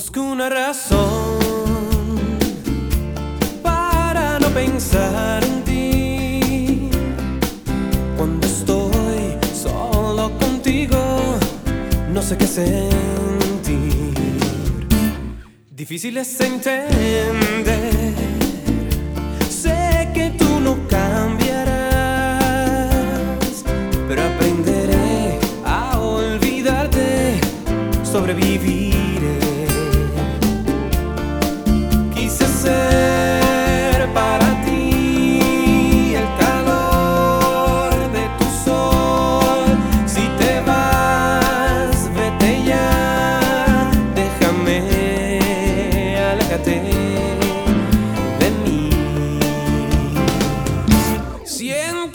Busco una razón para no pensar en ti. Cuando estoy solo contigo, no sé qué sentir. Difícil es entender. Sé que tú no cambiarás, pero aprenderé a olvidarte, sobreviviré.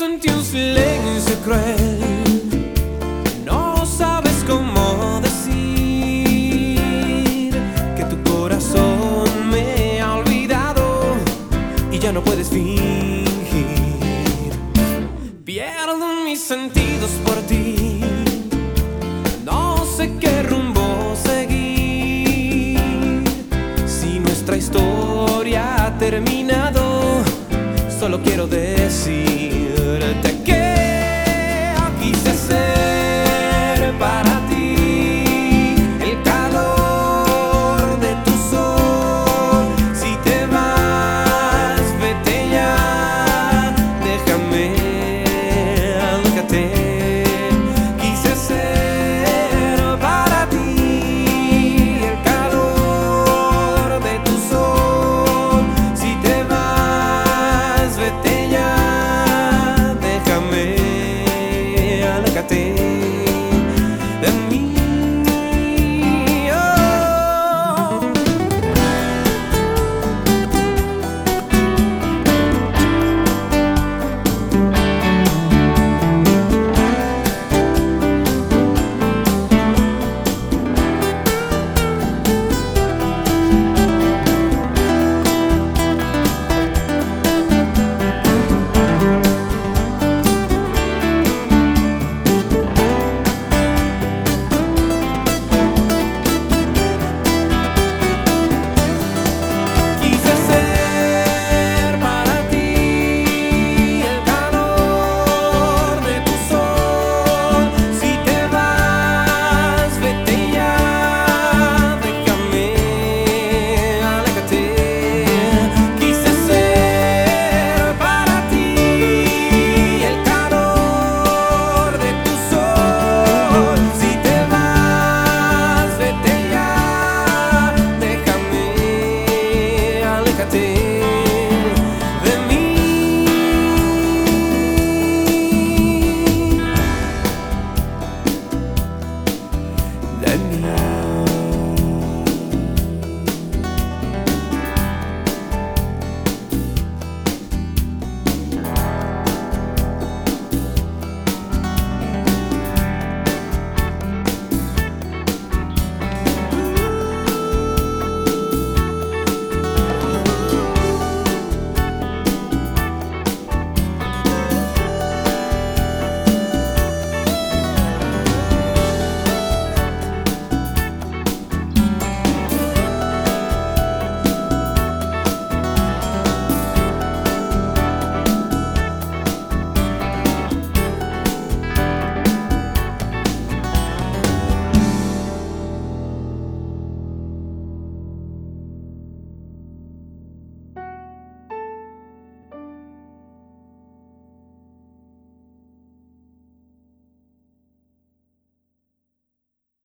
Un silencio cruel. No sabes cómo decir que tu corazón me ha olvidado y ya no puedes fingir. Pierdo mis sentidos por ti. No sé qué rumbo seguir. Si nuestra historia ha terminado, solo quiero decir.